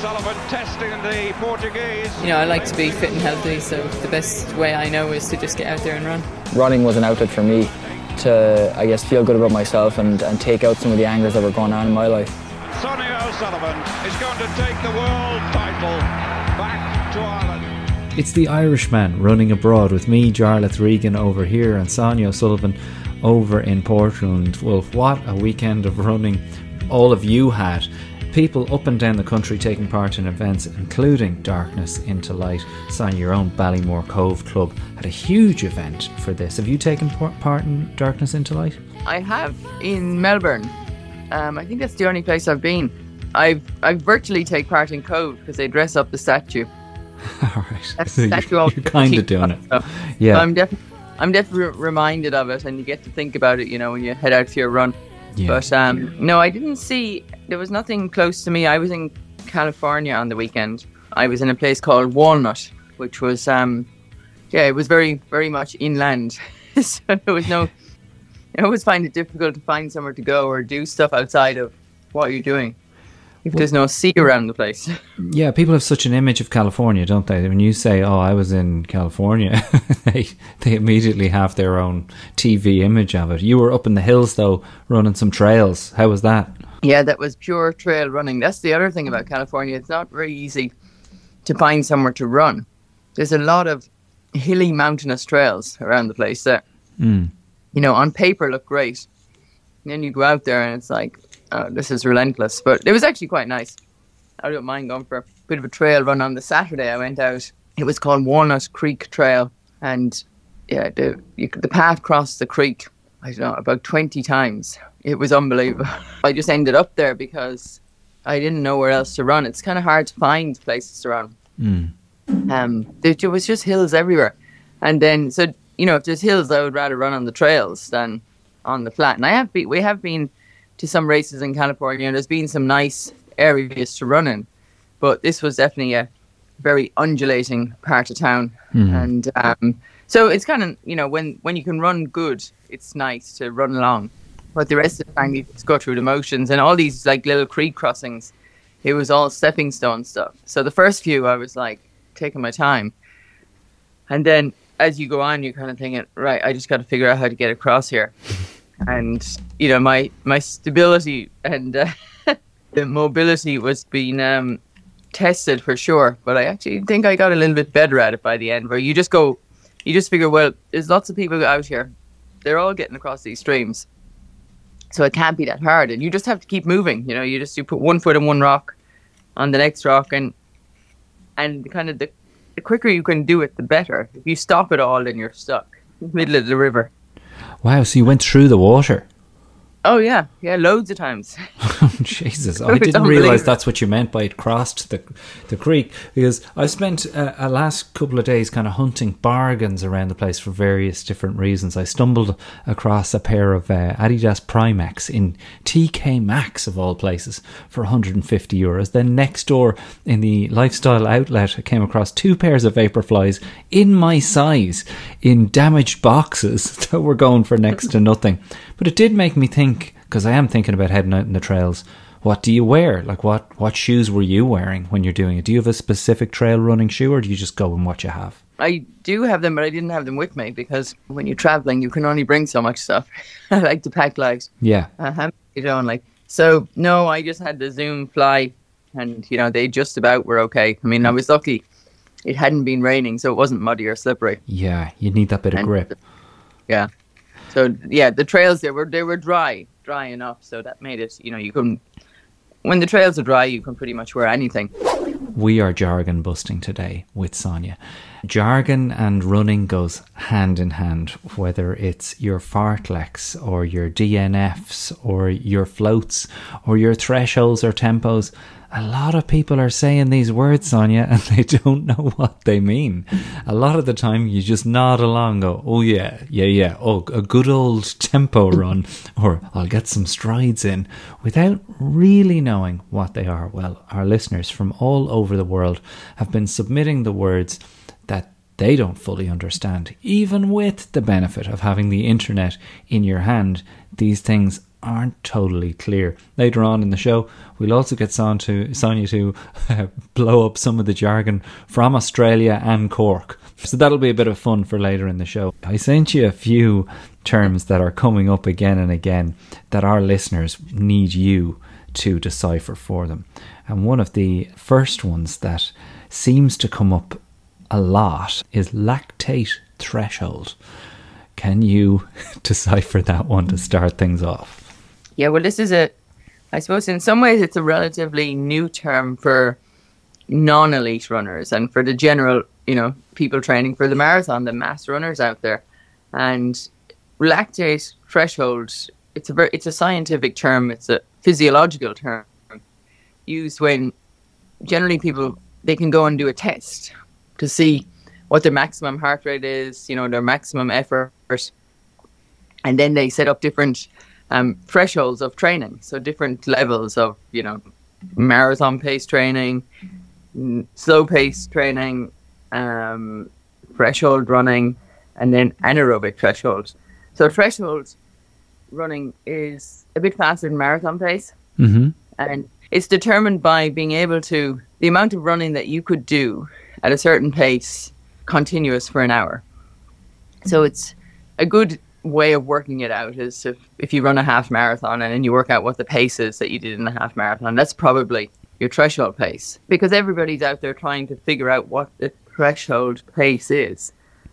O'Sullivan testing the Portuguese. You know, I like to be fit and healthy, so the best way I know is to just get out there and run. Running was an outlet for me to, I guess, feel good about myself and, and take out some of the angers that were going on in my life. Sonia O'Sullivan is going to take the world title back to Ireland. It's the Irishman running abroad with me, Jarlath Regan, over here, and Sonia O'Sullivan over in Portland. Well, what a weekend of running all of you had. People up and down the country taking part in events, including Darkness into Light. Sign your own Ballymore Cobh Club had a huge event for this. Have you taken part in Darkness into Light? I have in Melbourne. Um, I think that's the only place I've been. I've I virtually take part in Cobh because they dress up the statue. All right, so you're, you're kind of doing it. Yeah, so I'm definitely I'm definitely reminded of it, and you get to think about it. You know, when you head out for your run. Yeah. But um, no, I didn't see. There was nothing close to me. I was in California on the weekend. I was in a place called Walnut, which was um, yeah, it was very very much inland. so there was no. I always find it difficult to find somewhere to go or do stuff outside of what you're doing if there's no sea around the place. Yeah, people have such an image of California, don't they? When you say, "Oh, I was in California," they they immediately have their own TV image of it. You were up in the hills though, running some trails. How was that? Yeah, that was pure trail running. That's the other thing about California. It's not very easy to find somewhere to run. There's a lot of hilly, mountainous trails around the place that, mm. you know, on paper look great. And then you go out there and it's like, oh, this is relentless. But it was actually quite nice. I don't mind going for a bit of a trail run on the Saturday. I went out. It was called Walnut Creek Trail, and yeah, the you, the path crossed the creek. I don't know about twenty times. It was unbelievable. I just ended up there because I didn't know where else to run. It's kind of hard to find places to run. Mm. Um, there was just hills everywhere, and then so you know if there's hills, I would rather run on the trails than on the flat. And I have been, we have been to some races in California, and there's been some nice areas to run in, but this was definitely a very undulating part of town, mm. and um, so it's kind of you know when when you can run good, it's nice to run along, but the rest of the time you just go through the motions and all these like little creek crossings. It was all stepping stone stuff. So the first few, I was like taking my time, and then as you go on, you're kind of thinking, right, I just got to figure out how to get across here. and you know my my stability and uh, the mobility was being um, tested for sure. But I actually think I got a little bit better at it by the end, where you just go, you just figure, well, there's lots of people out here, they're all getting across these streams, so it can't be that hard, and you just have to keep moving. You know, you just you put one foot on one rock, on the next rock, and and kind of the the quicker you can do it, the better. If you stop it all, then you're stuck in the middle of the river. Wow, so you went through the water? Oh yeah, yeah, loads of times. Jesus, I didn't realize that's what you meant by it crossed the the creek because I spent a, a, last couple of days kind of hunting bargains around the place for various different reasons. I stumbled across a pair of uh, Adidas Prime X in TK Maxx of all places for 150 euros. Then next door in the lifestyle outlet, I came across two pairs of Vaporflies in my size in damaged boxes that were going for next to nothing. But it did make me think because I am thinking about heading out in the trails. What do you wear? Like what what shoes were you wearing when you're doing it? Do you have a specific trail running shoe, or do you just go in what you have? I do have them, but I didn't have them with me because when you're traveling, you can only bring so much stuff. I like to pack light. Yeah. Uh, you don't like. So no, I just had the Zoom Fly, and you know they just about were okay. I mean, I was lucky; it hadn't been raining, so it wasn't muddy or slippery. Yeah, you need that bit of grip. Yeah, so yeah, the trails they were they were dry, dry enough, so that made it. You know, you can when the trails are dry, you can pretty much wear anything. We are jargon busting today with Sonia. Jargon and running goes hand in hand, whether it's your fartleks or your DNFs or your floats or your thresholds or tempos a lot of people are saying these words, Sonia, and they don't know what they mean. A lot of the time, you just nod along, go, "Oh yeah, yeah, yeah. Oh, a good old tempo run, or I'll get some strides in," without really knowing what they are. Well, our listeners from all over the world have been submitting the words that they don't fully understand, even with the benefit of having the internet in your hand. These things aren't totally clear. Later on in the show, we'll also get to, Sonia to blow up some of the jargon from Australia and Cork. So that'll be a bit of fun for later in the show. I sent you a few terms that are coming up again and again that our listeners need you to decipher for them. And one of the first ones that seems to come up a lot is lactate threshold. Can you decipher that one to start things off? Yeah, well, this is a, I suppose in some ways it's a relatively new term for non elite runners and for the general, you know, people training for the marathon, the mass runners out there. And lactate threshold, it's a very, it's a scientific term, it's a physiological term used when generally people they can go and do a test to see what their maximum heart rate is, you know, their maximum effort, and then they set up different um, thresholds of training, so different levels of, you know, marathon pace training, slow pace training, um, threshold running, and then anaerobic thresholds. So threshold running is a bit faster than marathon pace, mm-hmm. and it's determined by being able to the amount of running that you could do at a certain pace continuous for an hour. So it's a good way of working it out is if, if you run a half marathon and then you work out what the pace is that you did in the half marathon, that's probably your threshold pace. Because everybody's out there trying to figure out what the threshold pace is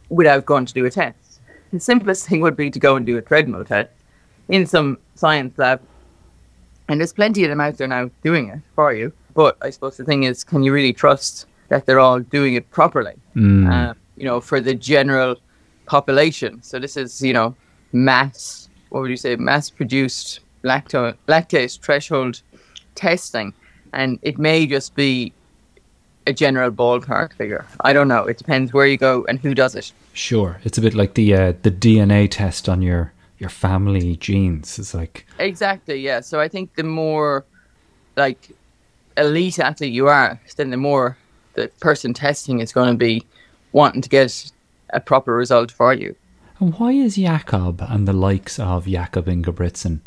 without going to do a test. The simplest thing would be to go and do a treadmill test in some science lab. And there's plenty of them out there now doing it for you. But I suppose the thing is, can you really trust that they're all doing it properly? Mm. Uh, you know, for the general population. So this is, you know, mass, what would you say, mass produced lacto- lactase threshold testing. And it may just be a general ballpark figure. I don't know. It depends where you go and who does it. Sure, it's a bit like the uh, the DNA test on your your family genes. It's like exactly yeah. So I think the more like elite athlete you are, then the more the person testing is going to be wanting to get a proper result for you. And why is Jakob and the likes of Jakob Ingebrigtsen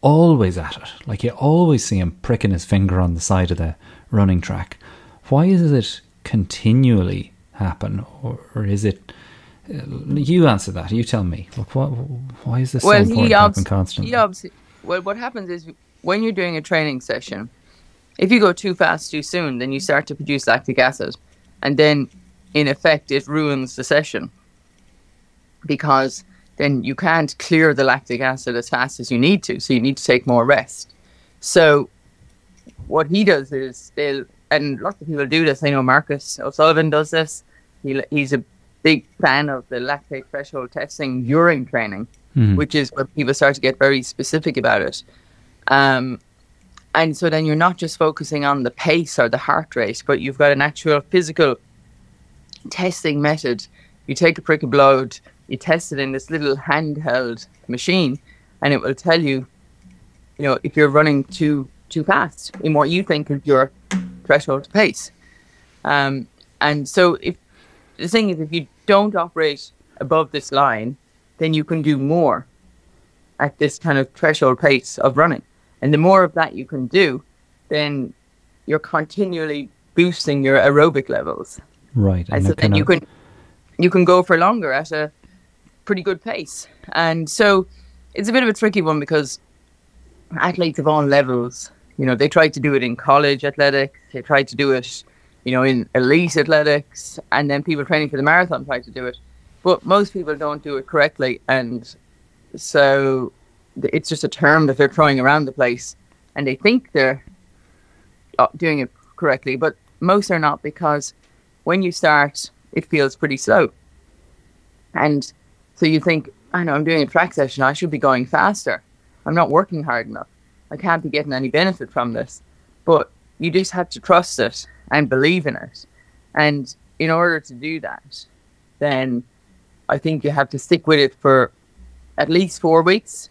always at it? Like you always see him pricking his finger on the side of the running track. Why is it continually happen, or, or is it? Uh, you answer that. You tell me. Like, what, why is this well, so important happen constantly? Obs- well, what happens is when you're doing a training session, if you go too fast too soon, then you start to produce lactic acid, and then in effect it ruins the session because then you can't clear the lactic acid as fast as you need to. So you need to take more rest. So what he does is they'll, and lots of people do this. I know Marcus O'Sullivan does this. He, he's a big fan of the lactate threshold testing during training, mm. which is where people start to get very specific about it. Um, and so then you're not just focusing on the pace or the heart rate, but you've got an actual physical testing method. You take a prick of blood, you test it in this little handheld machine, and it will tell you, you know, if you're running too too fast in what you think is your threshold pace. Um, and so, if the thing is, if you don't operate above this line, then you can do more at this kind of threshold pace of running. And the more of that you can do, then you're continually boosting your aerobic levels. Right. And, so then you can you can go for longer at a pretty good pace. And so it's a bit of a tricky one because athletes of all levels, you know, they try to do it in college athletics, they try to do it, you know, in elite athletics, and then people training for the marathon try to do it. But most people don't do it correctly. And so it's just a term that they're throwing around the place and they think they're uh, doing it correctly, but most are not because when you start, it feels pretty slow. And so you think, I know I'm doing a track session, I should be going faster. I'm not working hard enough. I can't be getting any benefit from this. But you just have to trust it and believe in it. And in order to do that, then I think you have to stick with it for at least four weeks,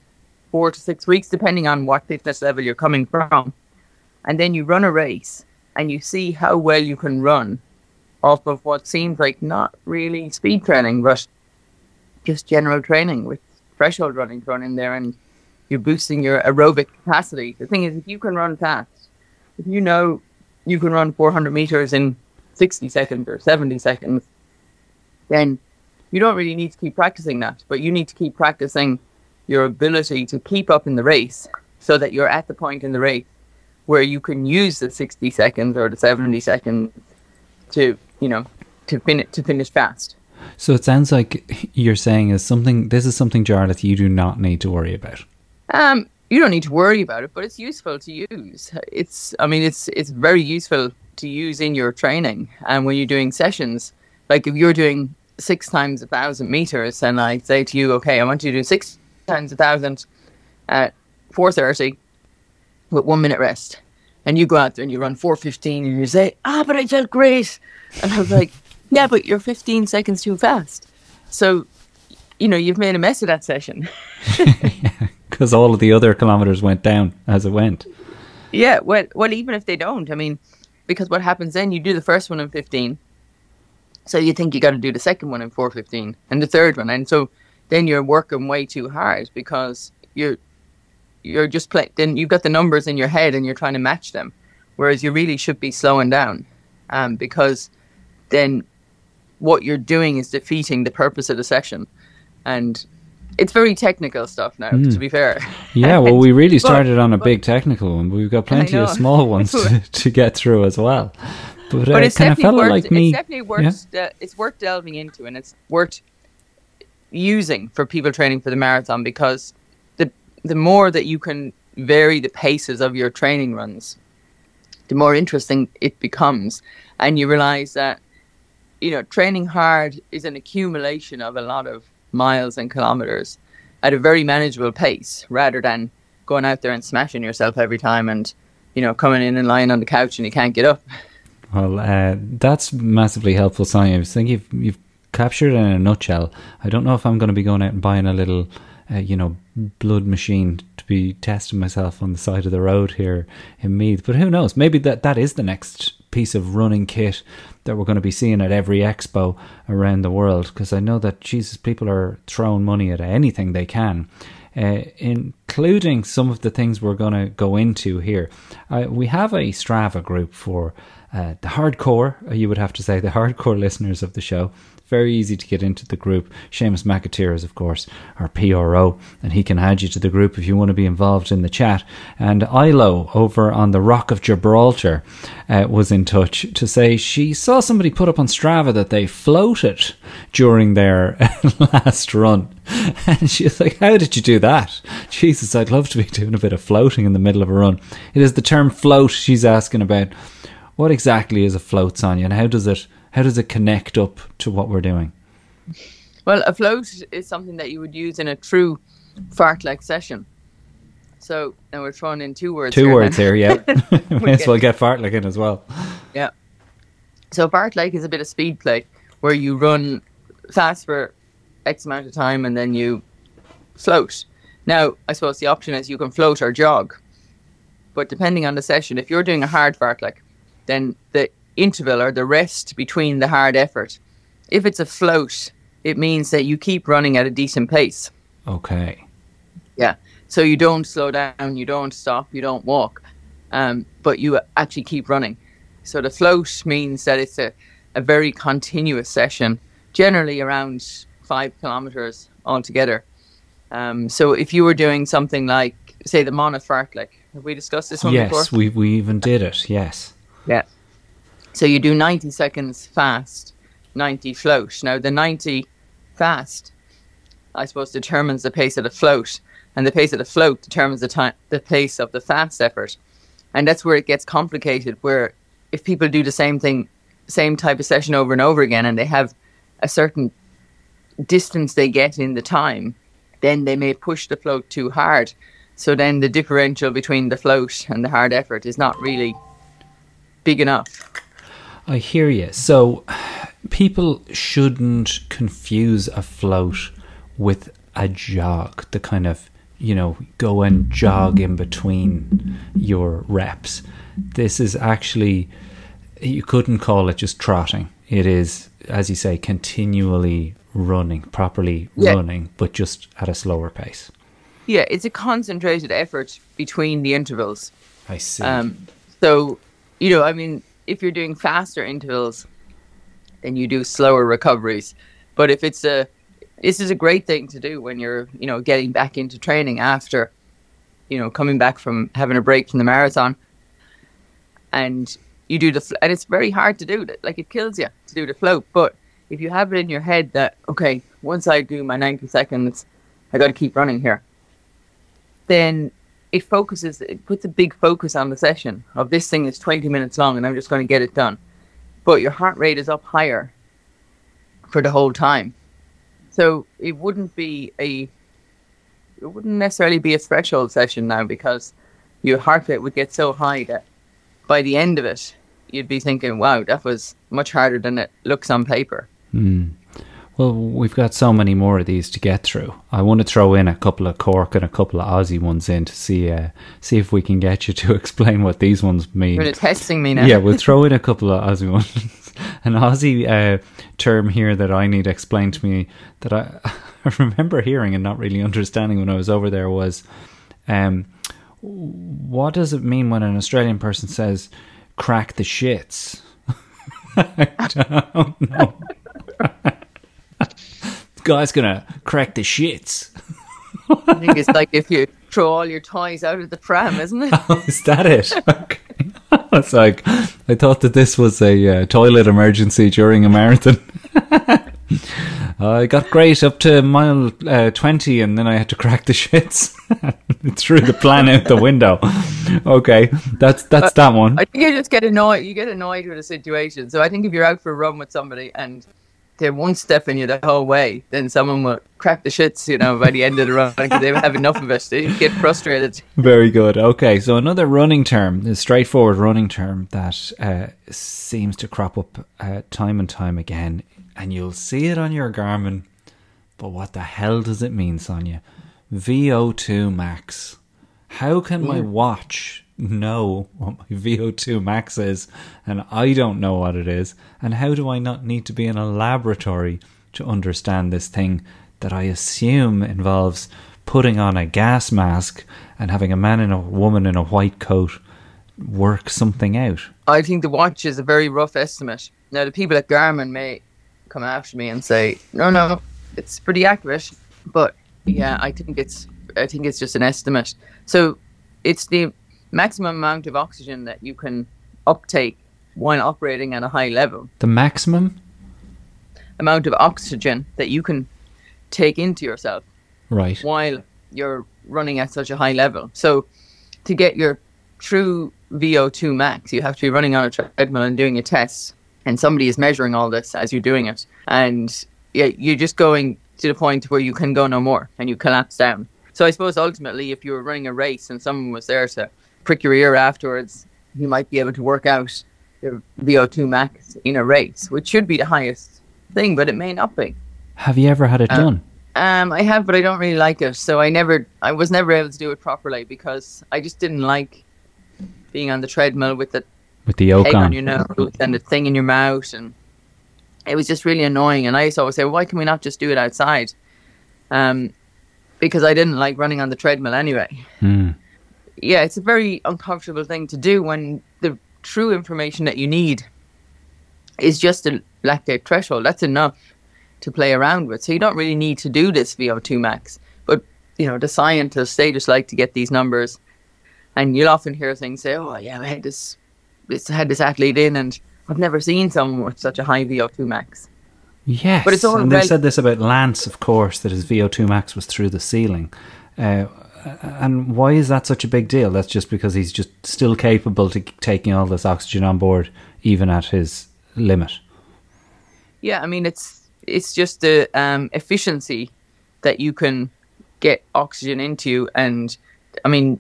four to six weeks, depending on what fitness level you're coming from. And then you run a race and you see how well you can run off of what seems like not really speed training, but just general training with threshold running thrown in there. And you're boosting your aerobic capacity. The thing is, if you can run fast, if you know you can run 400 meters in 60 seconds or 70 seconds, then you don't really need to keep practicing that, but you need to keep practicing your ability to keep up in the race so that you're at the point in the race where you can use the 60 seconds or the 70 seconds to, you know, to finish to finish fast. So it sounds like you're saying is something this is something Jarlath you do not need to worry about. Um you don't need to worry about it, but it's useful to use. It's I mean it's it's very useful to use in your training and when you're doing sessions. Like if you're doing six times a thousand meters and I say to you, okay, I want you to do six times a thousand at four thirty with one minute rest. And you go out there and you run four fifteen and you say, Ah, but I felt great and I was like, Yeah, but you're fifteen seconds too fast. So you know, you've made a mess of that session. Because all of the other kilometers went down as it went. Yeah, well, well, even if they don't, I mean, because what happens then? You do the first one in fifteen, so you think you got to do the second one in four fifteen, and the third one, and so then you're working way too hard because you're you're just playing. Then you've got the numbers in your head and you're trying to match them, whereas you really should be slowing down, um, because then what you're doing is defeating the purpose of the session, and it's very technical stuff now. Mm. To be fair. Yeah, well, we really started but, on a but, big technical one, but we've got plenty of small ones to, to, get through as well. But, but uh, it's kind of fella worth, like me, it's definitely worth yeah? uh, it's worth delving into, and it's worth using for people training for the marathon because the the more that you can vary the paces of your training runs, the more interesting it becomes, and you realize that you know training hard is an accumulation of a lot of miles and kilometers at a very manageable pace rather than going out there and smashing yourself every time and you know coming in and lying on the couch and you can't get up. Well uh, that's massively helpful Sonia. I think you've, you've captured it in a nutshell. I don't know if I'm going to be going out and buying a little uh, you know blood machine to be testing myself on the side of the road here in Meath but who knows? Maybe that that is the next piece of running kit that we're going to be seeing at every expo around the world because I know that Jesus people are throwing money at anything they can. Uh, including some of the things we're going to go into here. Uh, we have a Strava group for uh, the hardcore, uh, you would have to say, the hardcore listeners of the show very easy to get into the group. Seamus McAteer is, of course, our PRO, and he can add you to the group if you want to be involved in the chat. And Ilo over on the Rock of Gibraltar uh, was in touch to say she saw somebody put up on Strava that they floated during their last run. And she was like, How did you do that? Jesus, I'd love to be doing a bit of floating in the middle of a run. It is the term float she's asking about. What exactly is a float, Sonia, and how does it how does it connect up to what we're doing? Well, a float is something that you would use in a true fartlek session. So now we're throwing in two words. Two here words here, yeah. May as well get fartlek in as well. Yeah. So fartlek is a bit of speed play where you run fast for X amount of time and then you float. Now, I suppose the option is you can float or jog. But depending on the session, if you're doing a hard fartlek, then the interval or the rest between the hard effort. If it's a float, it means that you keep running at a decent pace. Okay. Yeah. So you don't slow down, you don't stop, you don't walk, um, but you actually keep running. So the float means that it's a, a very continuous session, generally around five kilometers altogether. Um, so if you were doing something like, say, the Mona Fartlek, have we discussed this one yes, before? Yes, we, we even did it, yes. Yeah. So you do 90 seconds fast, 90 float. Now, the 90 fast, I suppose, determines the pace of the float, and the pace of the float determines the time, the pace of the fast effort. And that's where it gets complicated. Where if people do the same thing, same type of session over and over again, and they have a certain distance they get in the time, then they may push the float too hard. So then the differential between the float and the hard effort is not really big enough. I hear you. So people shouldn't confuse a float with a jog, the kind of, you know, go and jog in between your reps. This is actually, you couldn't call it just trotting. It is, as you say, continually running, properly yeah. running, but just at a slower pace. Yeah, it's a concentrated effort between the intervals. I see. Um, so, you know, I mean, if you're doing faster intervals, then you do slower recoveries. But if it's a, this is a great thing to do when you're, you know, getting back into training after, you know, coming back from having a break from the marathon, and you do the, and it's very hard to do that. Like it kills you to do the float. But if you have it in your head that okay, once I do my 90 seconds, I got to keep running here, then it focuses, it puts a big focus on the session of this thing is 20 minutes long and I'm just going to get it done. But your heart rate is up higher for the whole time. So it wouldn't be a, it wouldn't necessarily be a threshold session now because your heart rate would get so high that by the end of it, you'd be thinking, wow, that was much harder than it looks on paper. Mm. Well, we've got so many more of these to get through. I want to throw in a couple of Cork and a couple of Aussie ones in to see uh, see if we can get you to explain what these ones mean. You're testing me now. Yeah, we'll throw in a couple of Aussie ones. An Aussie uh, term here that I need explained to me that I, I remember hearing and not really understanding when I was over there was, um, what does it mean when an Australian person says "crack the shits"? I don't know. Guy's gonna crack the shits. I think it's like if you throw all your toys out of the pram, isn't it? Oh, is that it? Okay. It's like I thought that this was a uh, toilet emergency during a marathon. I got great up to mile uh, twenty, and then I had to crack the shits. It threw the plan out the window. Okay, that's that's that one. I think you just get annoyed. You get annoyed with a situation. So I think if you're out for a run with somebody and they're one step in you the whole way, then someone will crack the shits, you know, by the end of the run because they have enough of it. They get frustrated. Very good. Okay, so another running term, a straightforward running term that uh, seems to crop up uh, time and time again, and you'll see it on your Garmin. But what the hell does it mean, Sonia? VO2 max. How can my hmm. watch know what my VO2 max is and I don't know what it is? And how do I not need to be in a laboratory to understand this thing that I assume involves putting on a gas mask and having a man and a woman in a white coat work something out? I think the watch is a very rough estimate. Now, the people at Garmin may come after me and say, "No, no, it's pretty accurate," but yeah, I think it's I think it's just an estimate. So it's the maximum amount of oxygen that you can uptake while operating at a high level. The maximum amount of oxygen that you can take into yourself right while you're running at such a high level. So to get your true VO2 max, you have to be running on a treadmill and doing a test and somebody is measuring all this as you're doing it and yeah, you're just going to the point where you can go no more and you collapse down. So I suppose ultimately, if you were running a race and someone was there to prick your ear afterwards, you might be able to work out your VO2 max in a race, which should be the highest thing, but it may not be. Have you ever had it done? Um, I have, but I don't really like it. So I never, I was never able to do it properly because I just didn't like being on the treadmill with the with the yoke on. on your nose and the thing in your mouth, and it was just really annoying. And I used to always say, why can we not just do it outside? Um, because I didn't like running on the treadmill anyway. Mm. Yeah, it's a very uncomfortable thing to do when the true information that you need is just a lactate threshold. That's enough to play around with. So you don't really need to do this VO2 max. But, you know, the scientists, they just like to get these numbers. And you'll often hear things say, oh, yeah, I had this, this, had this athlete in and I've never seen someone with such a high VO2 max. Yes, But it's all and they said this about Lance, of course, that his VO2 max was through the ceiling. Uh, and why is that such a big deal? That's just because he's just still capable to taking all this oxygen on board, even at his limit. Yeah, I mean it's it's just the um, efficiency that you can get oxygen into, and I mean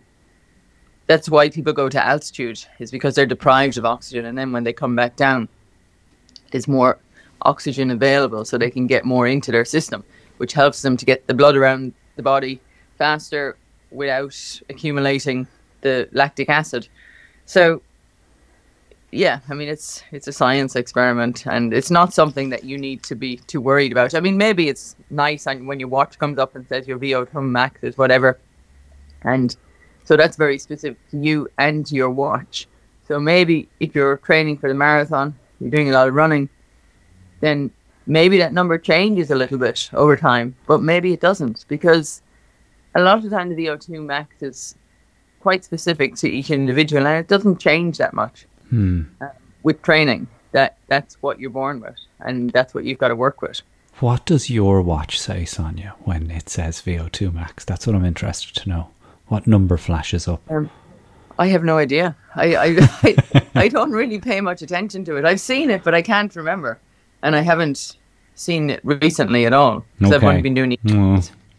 that's why people go to altitude is because they're deprived of oxygen, and then when they come back down, there's more oxygen available, so they can get more into their system, which helps them to get the blood around the body faster without accumulating the lactic acid. So yeah, I mean it's it's a science experiment, and it's not something that you need to be too worried about. I mean, maybe it's nice and when your watch comes up and says your VO2 max is whatever, And so that's very specific to you and your watch. So maybe if you're training for the marathon, you're doing a lot of running, then maybe that number changes a little bit over time, but maybe it doesn't because a lot of the time the VO2 max is quite specific to each individual and it doesn't change that much Hmm. uh, with training. That that's what you're born with, and that's what you've got to work with. What does your watch say, Sonia, when it says VO2 max? That's what I'm interested to know. What number flashes up? Um, I have no idea. I, I, I, I don't really pay much attention to it. I've seen it, but I can't remember, and I haven't seen it recently at all because I've only been doing it.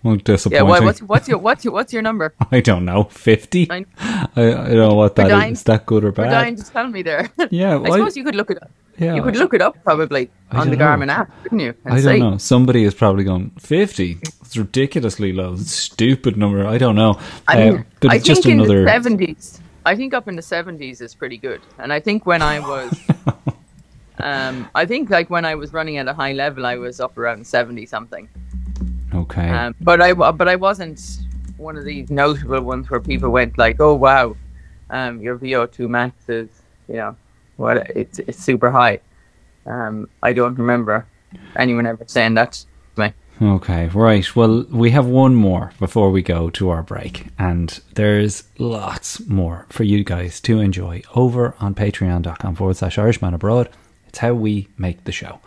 Well, Yeah, disappointing. why, what's what's your what's your what's your number? I don't know. 50? I, I- I, don't know what that is. dying- Is that good or You're bad? dying to tell me there. Yeah, I well, suppose you could look it up. yeah, you could look it up probably on the know. Garmin app, couldn't you? I don't know. Somebody is probably going 50. It's ridiculously low. It's stupid number. I don't know. I, Uh, but I it's just think another. in the seventies. I think up in the seventies is pretty good, and I think when I was, um, I think like when I was running at a high level, I was up around seventy something. Okay. Um, but I but I wasn't one of these notable ones where people went like, "Oh wow, um, your VO two max is you know what it's it's super high." Um, I don't remember anyone ever saying that to me. Okay, right. Well, we have one more before we go to our break, and there's lots more for you guys to enjoy over on patreon.com forward slash Irishman Abroad. It's how we make the show.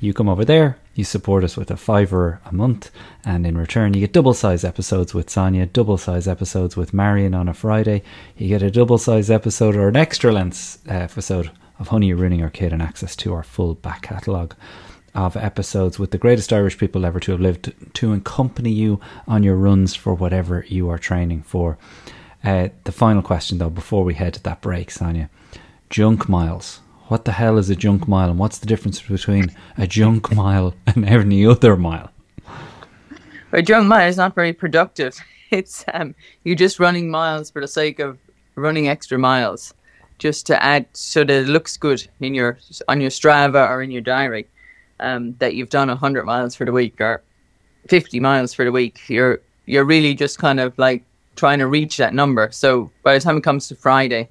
You come over there, you support us with a fiver a month, and in return, you get double size episodes with Sonia, double size episodes with Marion on a Friday. You get a double size episode or an extra length uh, episode of Honey, You're Ruining Our Kid and access to our full back catalogue of episodes with the greatest Irish people ever to have lived to accompany you on your runs for whatever you are training for. Uh, the final question, though, before we head to that break, Sonia junk miles. What the hell is a junk mile, and what's the difference between a junk mile and any other mile? A junk mile is not very productive. It's um, you're just running miles for the sake of running extra miles, just to add so that it looks good in your on your Strava or in your diary, um, that you've done hundred miles for the week or fifty miles for the week. You're you're really just kind of like trying to reach that number. So by the time it comes to Friday,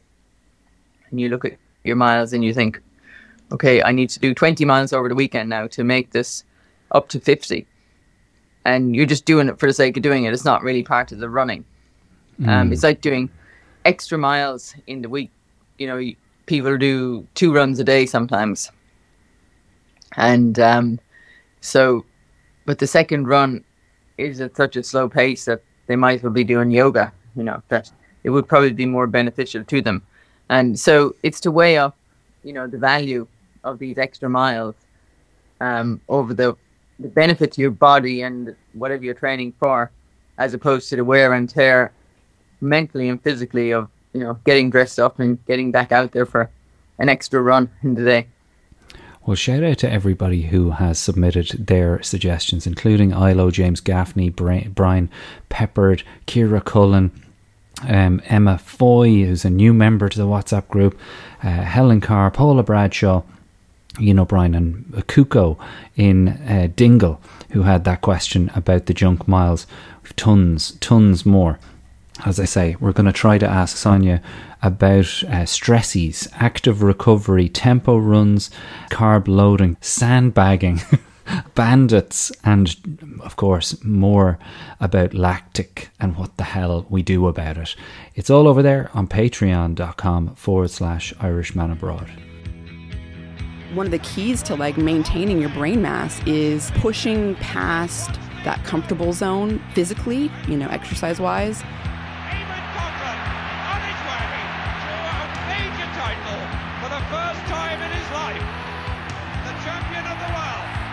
and you look at your miles and you think, okay, I need to do twenty miles over the weekend now to make this up to fifty and you're just doing it for the sake of doing it. It's not really part of the running. Um, it's like doing extra miles in the week. You know, people do two runs a day sometimes, and um, so, but the second run is at such a slow pace that they might as well be doing yoga. You know, that it would probably be more beneficial to them, and so it's to weigh up, you know, the value of these extra miles um, over the the benefit to your body and whatever you're training for, as opposed to the wear and tear mentally and physically of you know getting dressed up and getting back out there for an extra run in the day. Well, shout out to everybody who has submitted their suggestions, including Ilo, James Gaffney, Brian Peppard, Kira Cullen, um, Emma Foy, who's a new member to the WhatsApp group, uh, Helen Carr, Paula Bradshaw, you know, Brian and Kuko in uh, Dingle, who had that question about the junk miles. Tons, tons more. As I say, we're going to try to ask Sonia about uh, stressies, active recovery, tempo runs, carb loading, sandbagging, bandits, and of course, more about lactic and what the hell we do about it. It's all over there on patreon.com forward slash Irishman Abroad. one of the keys to like maintaining your brain mass is pushing past that comfortable zone physically, you know, exercise wise.